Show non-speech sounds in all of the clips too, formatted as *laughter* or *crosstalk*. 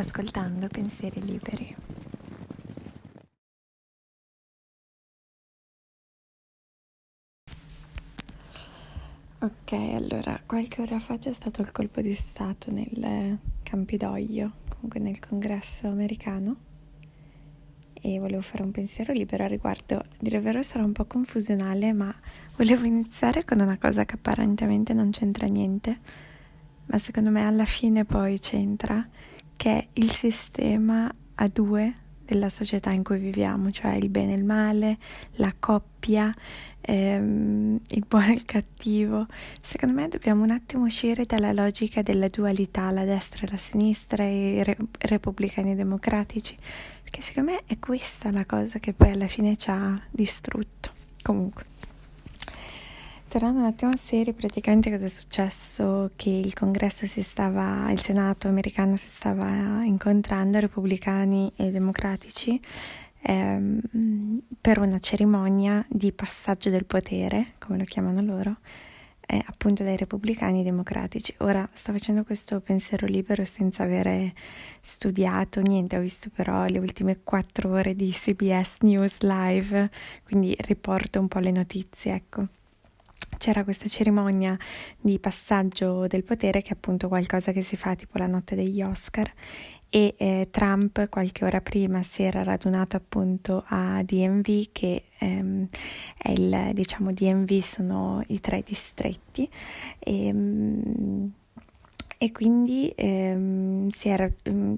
ascoltando Pensieri Liberi. Ok, allora, qualche ora fa c'è stato il colpo di Stato nel Campidoglio, comunque nel congresso americano, e volevo fare un pensiero libero a riguardo. A dire vero sarà un po' confusionale, ma volevo iniziare con una cosa che apparentemente non c'entra niente, ma secondo me alla fine poi c'entra che il sistema a due della società in cui viviamo, cioè il bene e il male, la coppia, ehm, il buono e il cattivo. Secondo me dobbiamo un attimo uscire dalla logica della dualità, la destra e la sinistra, i re- repubblicani e democratici, perché secondo me è questa la cosa che poi alla fine ci ha distrutto. Comunque. Tornando un attimo a serie, praticamente cosa è successo? Che il congresso si stava, il senato americano si stava incontrando, repubblicani e democratici, ehm, per una cerimonia di passaggio del potere, come lo chiamano loro, eh, appunto dai repubblicani e democratici. Ora sto facendo questo pensiero libero senza avere studiato niente, ho visto però le ultime quattro ore di CBS News Live, quindi riporto un po' le notizie, ecco c'era questa cerimonia di passaggio del potere che è appunto qualcosa che si fa tipo la notte degli Oscar. E eh, Trump qualche ora prima si era radunato appunto a DMV che ehm, è il diciamo DMV sono i tre distretti. E, ehm, e quindi ehm, era, ehm,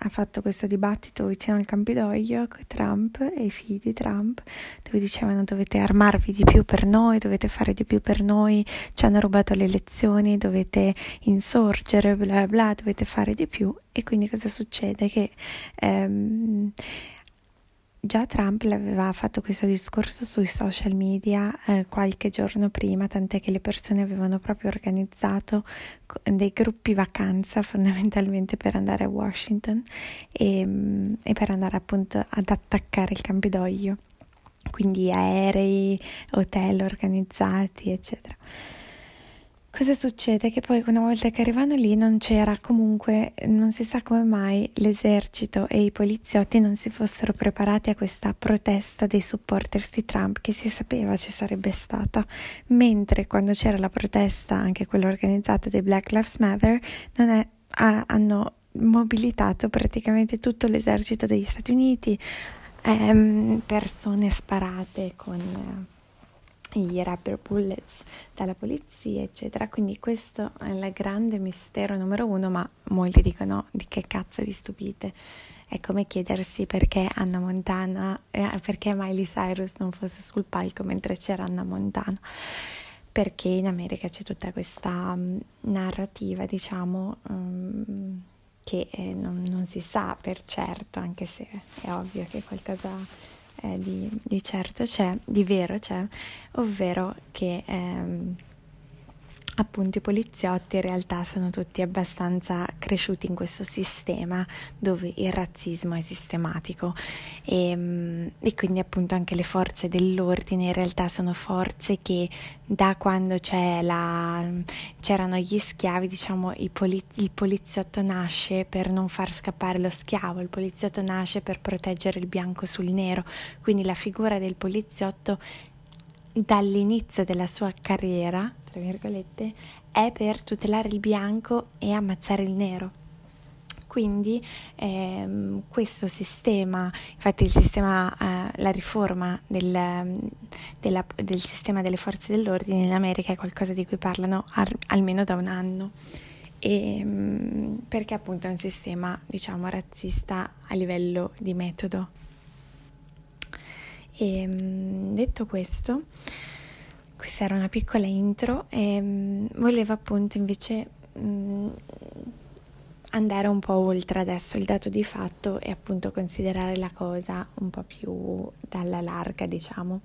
ha fatto questo dibattito vicino al Campidoglio con Trump e i figli di Trump dove dicevano dovete armarvi di più per noi, dovete fare di più per noi, ci hanno rubato le elezioni, dovete insorgere, bla bla, dovete fare di più e quindi cosa succede? Che ehm, Già Trump l'aveva fatto questo discorso sui social media eh, qualche giorno prima, tant'è che le persone avevano proprio organizzato dei gruppi vacanza fondamentalmente per andare a Washington e, mm, e per andare appunto ad attaccare il Campidoglio, quindi aerei, hotel organizzati, eccetera. Cosa succede? Che poi una volta che arrivano lì non c'era comunque, non si sa come mai l'esercito e i poliziotti non si fossero preparati a questa protesta dei supporters di Trump che si sapeva ci sarebbe stata, mentre quando c'era la protesta, anche quella organizzata dei Black Lives Matter, è, ha, hanno mobilitato praticamente tutto l'esercito degli Stati Uniti, ehm, persone sparate con i rubber bullets dalla polizia, eccetera. Quindi questo è il grande mistero numero uno, ma molti dicono di che cazzo vi stupite. È come chiedersi perché Anna Montana, eh, perché Miley Cyrus non fosse sul palco mentre c'era Anna Montana. Perché in America c'è tutta questa um, narrativa, diciamo, um, che eh, non, non si sa per certo, anche se è ovvio che qualcosa eh, di, di, certo c'è, di vero c'è, ovvero che ehm, appunto i poliziotti in realtà sono tutti abbastanza cresciuti in questo sistema dove il razzismo è sistematico. E, ehm, e, quindi appunto anche le forze dell'ordine in realtà sono forze che da quando la, c'erano gli schiavi diciamo poli, il poliziotto nasce per non far scappare lo schiavo il poliziotto nasce per proteggere il bianco sul nero. Quindi la figura del poliziotto dall'inizio della sua carriera, tra virgolette, è per tutelare il bianco e ammazzare il nero. Quindi ehm, questo sistema, infatti sistema, eh, la riforma del, della, del, sistema delle forze dell'ordine in America è qualcosa di cui parlano ar- almeno da un anno. E, ehm, perché appunto è un sistema diciamo razzista a livello di metodo e ehm, detto questo, questa era una piccola intro e mm, volevo appunto invece mh, mm, andare un po' oltre adesso il dato di fatto e appunto considerare la cosa un po' più dalla larga, diciamo.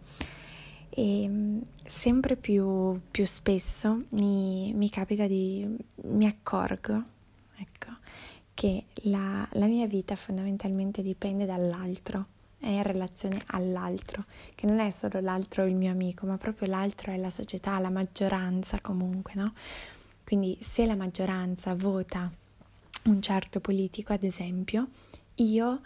E mm, sempre più, più spesso mi, mi, capita di, mi accorgo, ecco, che la, la mia vita fondamentalmente dipende dall'altro è in relazione all'altro, che non è solo l'altro il mio amico, ma proprio l'altro è la società, la maggioranza comunque, no? Quindi se la maggioranza vota un certo politico, ad esempio, io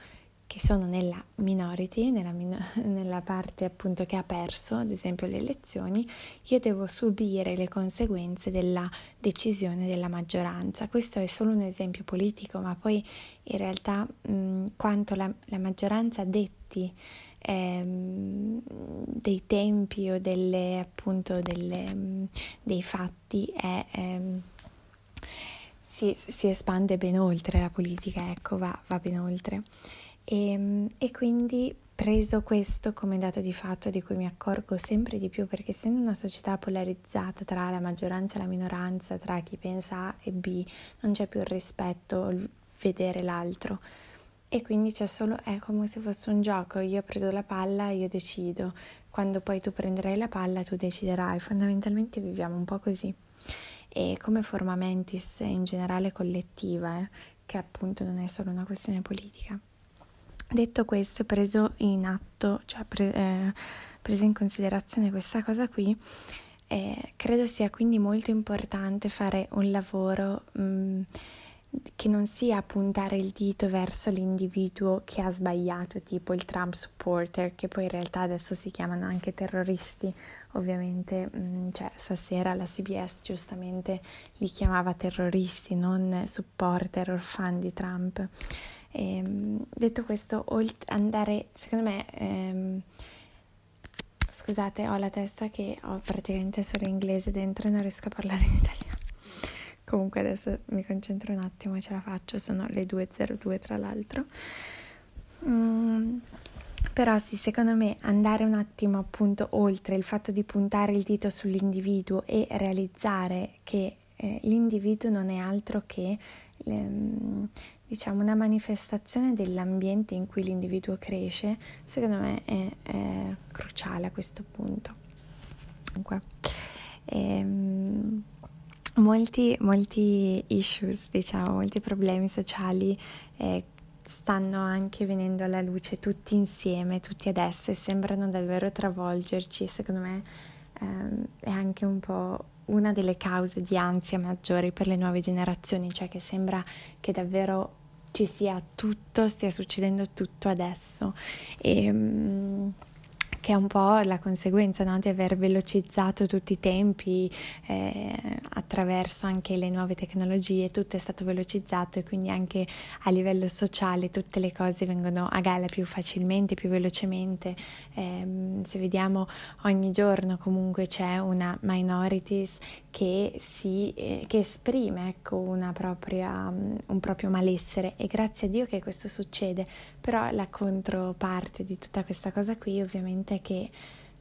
che sono nella minority, nella, min- *laughs* nella, parte appunto che ha perso, ad esempio le elezioni, io devo subire le conseguenze della decisione della maggioranza. Questo è solo un esempio politico, ma poi in realtà mh, quanto la, la, maggioranza detti ehm, dei tempi o delle, appunto delle, dei fatti è... Ehm, si, si, espande ben oltre la politica, ecco, va, va ben oltre. E, ehm, e quindi preso questo come dato di fatto di cui mi accorgo sempre di più perché essendo una società polarizzata tra la maggioranza e la minoranza, tra chi pensa A e B, non c'è più il rispetto, il vedere l'altro. E quindi c'è solo, è come se fosse un gioco, io ho preso la palla, io decido, quando poi tu prenderai la palla tu deciderai, fondamentalmente viviamo un po' così. E come forma mentis in generale collettiva, eh, che appunto non è solo una questione politica. Detto questo, preso in atto, cioè pre, eh, presa in considerazione questa cosa qui, eh, credo sia quindi molto importante fare un lavoro mh, che non sia puntare il dito verso l'individuo che ha sbagliato, tipo il Trump supporter, che poi in realtà adesso si chiamano anche terroristi, ovviamente, mh, cioè stasera la CBS giustamente li chiamava terroristi, non supporter o fan di Trump. E, ehm, detto questo, andare, secondo me, ehm, scusate, ho la testa che ho praticamente solo inglese dentro e non riesco a parlare in *laughs* italiano. Comunque adesso mi concentro un attimo e ce la faccio, sono le 2.02 tra l'altro. Mm, però sì, secondo me andare un attimo appunto oltre il fatto di puntare il dito sull'individuo e realizzare che eh, l'individuo non è altro che le, diciamo, una manifestazione dell'ambiente in cui l'individuo cresce, secondo me è, è cruciale a questo punto. Comunque, ehm, molti, molti issues, diciamo, molti problemi sociali eh, stanno anche venendo alla luce tutti insieme, tutti adesso e sembrano davvero travolgerci. Secondo me ehm, è anche un po' una delle cause di ansia maggiori per le nuove generazioni, cioè che sembra che davvero ci sia tutto, stia succedendo tutto adesso. E, um, che è un po' la conseguenza no? di aver velocizzato tutti i tempi eh, attraverso anche le nuove tecnologie, tutto è stato velocizzato e quindi anche a livello sociale tutte le cose vengono a galla più facilmente, più velocemente. Eh, se vediamo ogni giorno comunque c'è una minorities che, si, eh, che esprime ecco, propria, un proprio malessere e grazie a Dio che questo succede, però la controparte di tutta questa cosa qui ovviamente che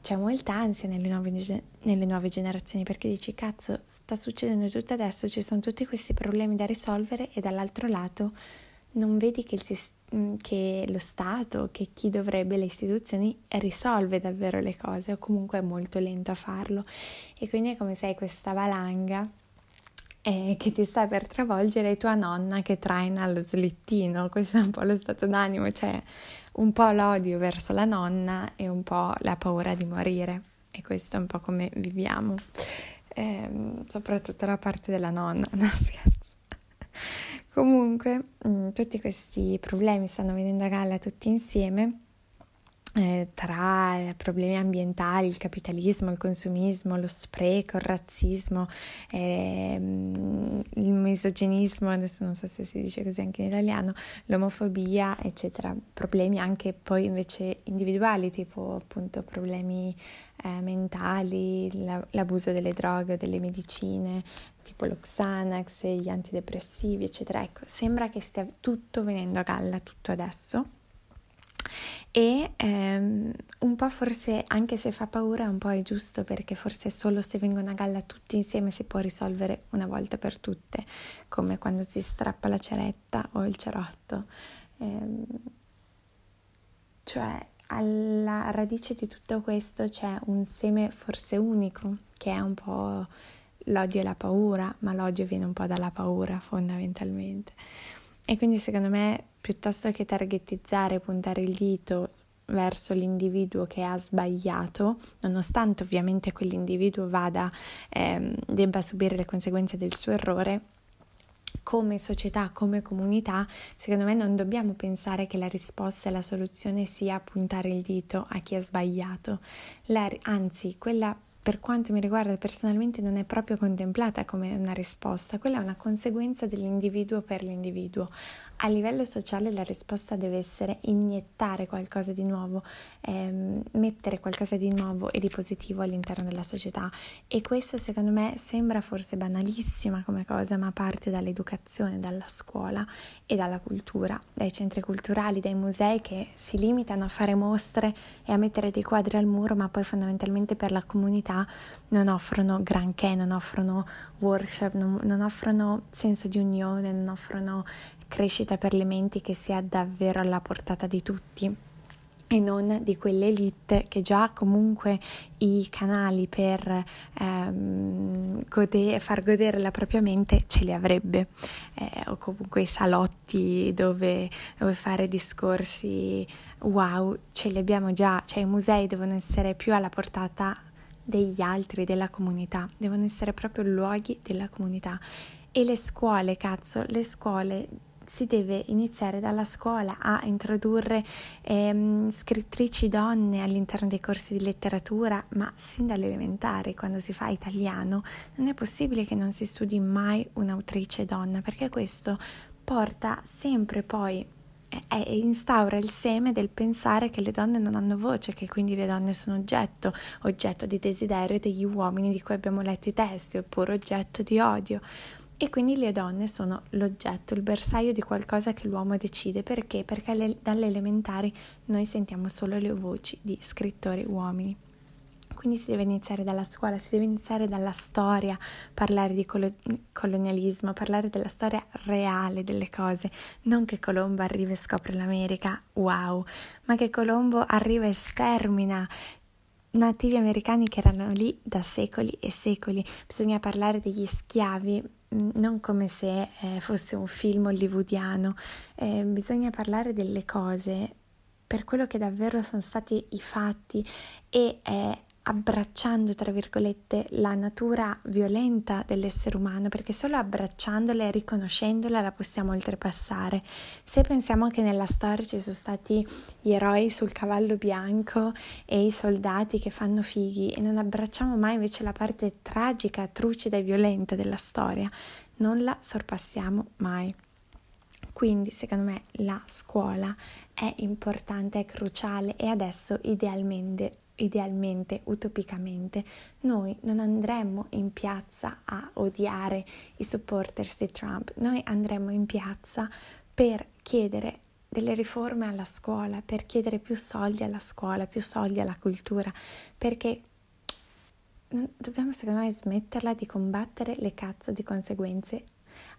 c'è molta ansia nelle nuove, nelle nuove, generazioni perché dici cazzo sta succedendo tutto adesso, ci sono tutti questi problemi da risolvere e dall'altro lato non vedi che, il, che lo Stato, che chi dovrebbe, le istituzioni risolve davvero le cose o comunque è molto lento a farlo. E quindi è come se hai questa valanga eh, che ti sta per travolgere e tua nonna che traina lo slittino, questo è un po' lo stato d'animo, cioè un po' l'odio verso la nonna e un po' la paura di morire. E questo è un po' come viviamo, eh, soprattutto la parte della nonna, *laughs* no scherzo. Comunque mh, mm, tutti questi problemi stanno venendo a galla tutti insieme eh, tra eh, problemi ambientali, il capitalismo, il consumismo, lo spreco, il razzismo, ehm, il misoginismo, adesso non so se si dice così anche in italiano, l'omofobia, eccetera. Problemi anche poi invece individuali, tipo appunto problemi eh, mentali, la, l'abuso delle droghe o delle medicine, tipo lo Xanax, gli antidepressivi, eccetera. Ecco, sembra che stia tutto venendo a galla, tutto adesso e ehm, un po' forse anche se fa paura un po' è giusto perché forse solo se vengono a galla tutti insieme si può risolvere una volta per tutte come quando si strappa la ceretta o il cerotto. Ehm, cioè alla radice di tutto questo c'è un seme forse unico che è un po' l'odio e la paura ma l'odio viene un po' dalla paura fondamentalmente. E quindi secondo me piuttosto che targetizzare, puntare il dito verso l'individuo che ha sbagliato, nonostante ovviamente quell'individuo vada, ehm, debba subire le conseguenze del suo errore, come società, come comunità, secondo me non dobbiamo pensare che la risposta e la soluzione sia puntare il dito a chi ha sbagliato. La, anzi, quella per quanto mi riguarda personalmente non è proprio contemplata come una risposta, quella è una conseguenza dell'individuo per l'individuo. A livello sociale la risposta deve essere iniettare qualcosa di nuovo, ehm, mettere qualcosa di nuovo e di positivo all'interno della società. E questo secondo me sembra forse banalissima come cosa, ma parte dall'educazione, dalla scuola e dalla cultura, dai centri culturali, dai musei che si limitano a fare mostre e a mettere dei quadri al muro, ma poi fondamentalmente per la comunità non offrono granché, non offrono workshop, non, non offrono senso di unione, non offrono crescita per le menti che sia davvero alla portata di tutti e non di quelle elite che già comunque i canali per ehm, gode- far godere la propria mente ce li avrebbe, eh, o comunque i salotti dove, dove fare discorsi wow, ce li abbiamo già, cioè i musei devono essere più alla portata degli altri, della comunità, devono essere proprio luoghi della comunità. E le scuole, cazzo, le scuole si deve iniziare dalla scuola a introdurre ehm, scrittrici donne all'interno dei corsi di letteratura, ma sin dall'elementare, quando si fa italiano, non è possibile che non si studi mai un'autrice donna, perché questo porta sempre poi e instaura il seme del pensare che le donne non hanno voce, che quindi le donne sono oggetto, oggetto di desiderio degli uomini di cui abbiamo letto i testi, oppure oggetto di odio. E quindi le donne sono l'oggetto, il bersaglio di qualcosa che l'uomo decide. Perché? Perché le, dalle elementari noi sentiamo solo le voci di scrittori uomini. Quindi si deve iniziare dalla scuola, si deve iniziare dalla storia, parlare di colo- colonialismo, parlare della storia reale delle cose, non che Colombo arriva e scopre l'America, wow, ma che Colombo arriva e stermina nativi americani che erano lì da secoli e secoli. Bisogna parlare degli schiavi non come se eh, fosse un film hollywoodiano, eh, bisogna parlare delle cose per quello che davvero sono stati i fatti e eh, abbracciando, tra virgolette, la natura violenta dell'essere umano, perché solo abbracciandola e riconoscendola la possiamo oltrepassare. Se pensiamo che nella storia ci sono stati gli eroi sul cavallo bianco e i soldati che fanno fighi e non abbracciamo mai invece la parte tragica, trucida e violenta della storia, non la sorpassiamo mai. Quindi secondo me la scuola è importante, è cruciale e adesso idealmente idealmente, utopicamente, noi non andremmo in piazza a odiare i supporters di Trump, noi andremmo in piazza per chiedere delle riforme alla scuola, per chiedere più soldi alla scuola, più soldi alla cultura, perché dobbiamo secondo me smetterla di combattere le cazzo di conseguenze.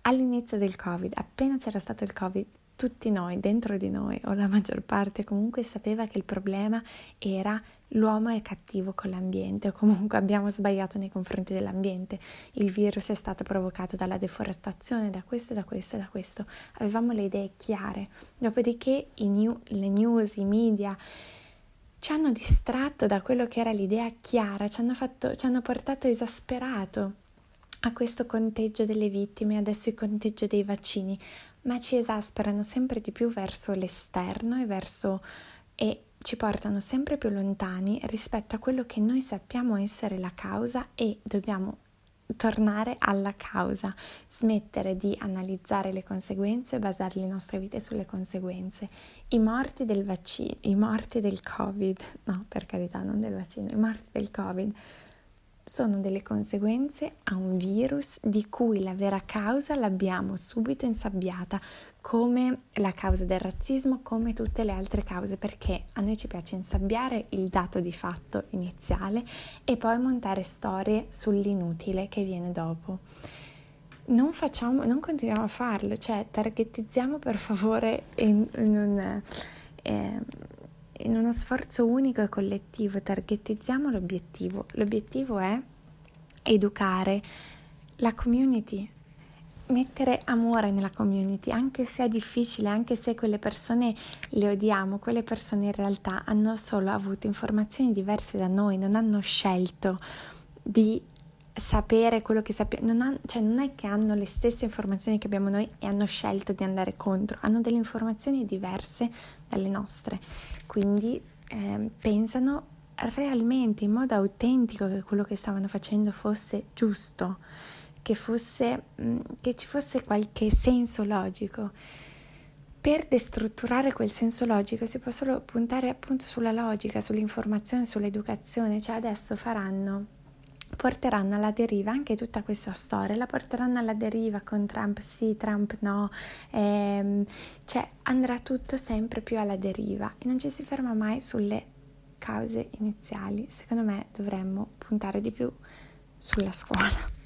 All'inizio del Covid, appena c'era stato il Covid, tutti noi, dentro di noi, o la maggior parte comunque sapeva che il problema era l'uomo è cattivo con l'ambiente o comunque abbiamo sbagliato nei confronti dell'ambiente. Il virus è stato provocato dalla deforestazione, da questo, da questo da questo. Avevamo le idee chiare. Dopodiché new, le news, i media ci hanno distratto da quello che era l'idea chiara, ci hanno, fatto, ci hanno portato esasperato a questo conteggio delle vittime, adesso il conteggio dei vaccini, ma ci esasperano sempre di più verso l'esterno e verso e ci portano sempre più lontani rispetto a quello che noi sappiamo essere la causa e dobbiamo tornare alla causa, smettere di analizzare le conseguenze basare le nostre vite sulle conseguenze. I morti del vaccino, i morti del Covid, no, per carità, non del vaccino, i morti del Covid sono delle conseguenze a un virus di cui la vera causa l'abbiamo subito insabbiata, come la causa del razzismo, come tutte le altre cause, perché a noi ci piace insabbiare il dato di fatto iniziale e poi montare storie sull'inutile che viene dopo. Non, facciamo, non continuiamo a farlo, cioè targetizziamo per favore in un... Eh, in uno sforzo unico e collettivo targettizziamo l'obiettivo. L'obiettivo è educare la community, mettere amore nella community, anche se è difficile, anche se quelle persone le odiamo, quelle persone in realtà hanno solo avuto informazioni diverse da noi, non hanno scelto di sapere quello che sappiamo, cioè non è che hanno le stesse informazioni che abbiamo noi e hanno scelto di andare contro, hanno delle informazioni diverse dalle nostre, quindi eh, pensano realmente in modo autentico che quello che stavano facendo fosse giusto, che, fosse, che ci fosse qualche senso logico. Per destrutturare quel senso logico si può solo puntare appunto sulla logica, sull'informazione, sull'educazione, cioè adesso faranno porteranno alla deriva anche tutta questa storia, la porteranno alla deriva con Trump sì, Trump no, ehm, cioè andrà tutto sempre più alla deriva e non ci si ferma mai sulle cause iniziali. Secondo me dovremmo puntare di più sulla scuola.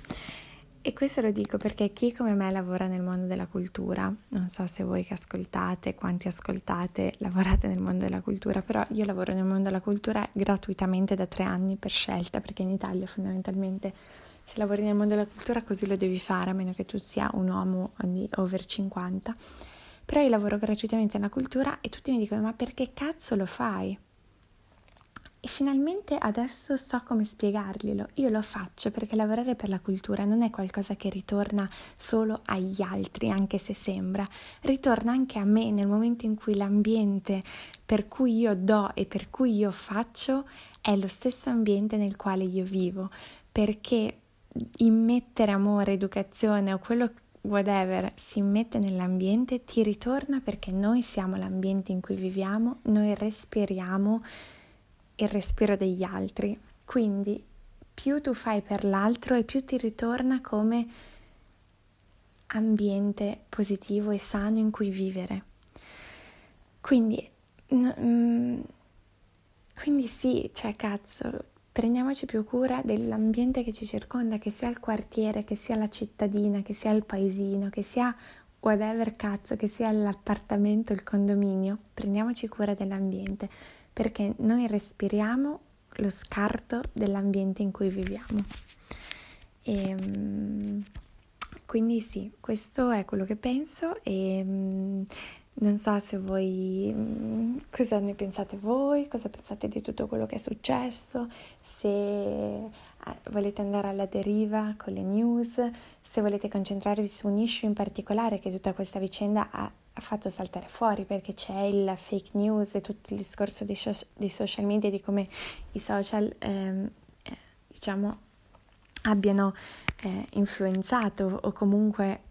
E questo lo dico perché chi come me lavora nel mondo della cultura, non so se voi che ascoltate, quanti ascoltate, *laughs* lavorate nel mondo della cultura, però io lavoro nel mondo della cultura gratuitamente da tre anni per scelta, perché in Italia fondamentalmente se lavori nel mondo della cultura così lo devi fare, a meno che tu sia un uomo di over 50. Però io lavoro gratuitamente nella cultura e tutti mi dicono ma perché cazzo lo fai? E finalmente adesso so come spiegarglielo. Io lo faccio perché lavorare per la cultura non è qualcosa che ritorna solo agli altri, anche se sembra, ritorna anche a me nel momento in cui l'ambiente per cui io do e per cui io faccio è lo stesso ambiente nel quale io vivo, perché immettere amore, educazione o quello whatever si immette nell'ambiente ti ritorna perché noi siamo l'ambiente in cui viviamo, noi respiriamo il respiro degli altri. Quindi più tu fai per l'altro e più ti ritorna come ambiente positivo e sano in cui vivere. Quindi, mm, quindi sì, cioè cazzo, prendiamoci più cura dell'ambiente che ci circonda, che sia il quartiere, che sia la cittadina, che sia il paesino, che sia whatever cazzo, che sia l'appartamento, il condominio, prendiamoci cura dell'ambiente perché noi respiriamo lo scarto dell'ambiente in cui viviamo. E, ehm, quindi sì, questo è quello che penso e mm, non so se voi mm, cosa ne pensate voi, cosa pensate di tutto quello che è successo, se eh, volete andare alla deriva con le news, se volete concentrarvi su un issue in particolare che tutta questa vicenda ha ha fatto saltare fuori perché c'è il fake news e tutto il discorso dei, so- dei social media di come i social ehm, eh, diciamo abbiano eh, influenzato o comunque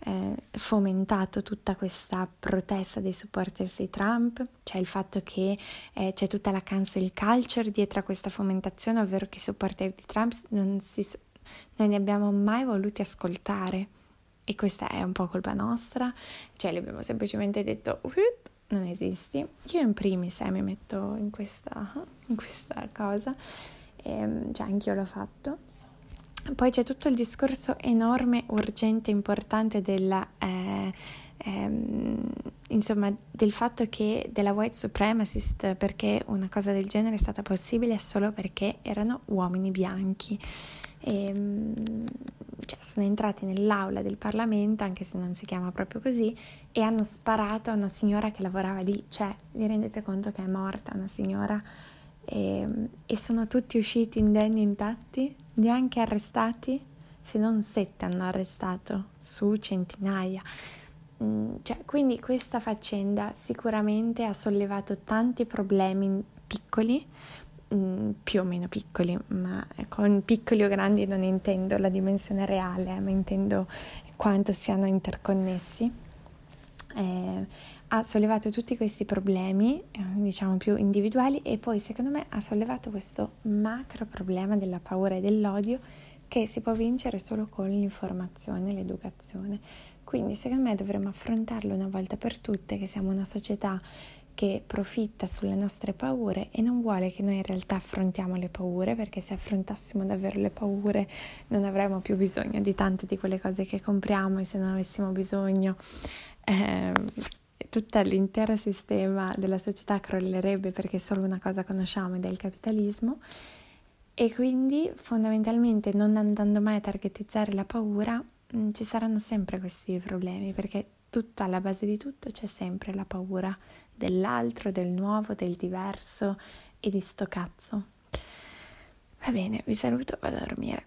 eh, fomentato tutta questa protesta dei supporters di Trump, c'è il fatto che eh, c'è tutta la cancel culture dietro a questa fomentazione, ovvero che i supporter di Trump non, si, non ne abbiamo mai voluti ascoltare e questa è un po' colpa nostra, cioè le abbiamo semplicemente detto non esisti. Io in primis eh, mi metto in questa, in questa cosa, e, ehm, cioè anch'io l'ho fatto. Poi c'è tutto il discorso enorme, urgente, importante della, eh, ehm, insomma, del fatto che della white supremacist, perché una cosa del genere è stata possibile solo perché erano uomini bianchi. E, ehm, cioè, sono entrati nell'aula del Parlamento, anche se non si chiama proprio così, e hanno sparato a una signora che lavorava lì. Cioè, vi rendete conto che è morta una signora? E, ehm, e sono tutti usciti indenni intatti, neanche arrestati, se non sette hanno arrestato su centinaia. Mm, cioè, quindi questa faccenda sicuramente ha sollevato tanti problemi piccoli, Mm, più o meno piccoli, ma con piccoli o grandi non intendo la dimensione reale, ma intendo quanto siano interconnessi. Eh, ha sollevato tutti questi problemi, eh, diciamo più individuali, e poi secondo me ha sollevato questo macro problema della paura e dell'odio che si può vincere solo con l'informazione e l'educazione. Quindi secondo me dovremmo affrontarlo una volta per tutte, che siamo una società che profitta sulle nostre paure e non vuole che noi in realtà affrontiamo le paure, perché se affrontassimo davvero le paure non avremmo più bisogno di tante di quelle cose che compriamo e se non avessimo bisogno eh, tutto l'intero sistema della società crollerebbe perché solo una cosa conosciamo ed è il capitalismo. E quindi fondamentalmente non andando mai a targetizzare la paura mh, mm, ci saranno sempre questi problemi perché tutto alla base di tutto c'è sempre la paura dell'altro, del nuovo, del diverso e di sto cazzo. Va bene, vi saluto, vado a dormire.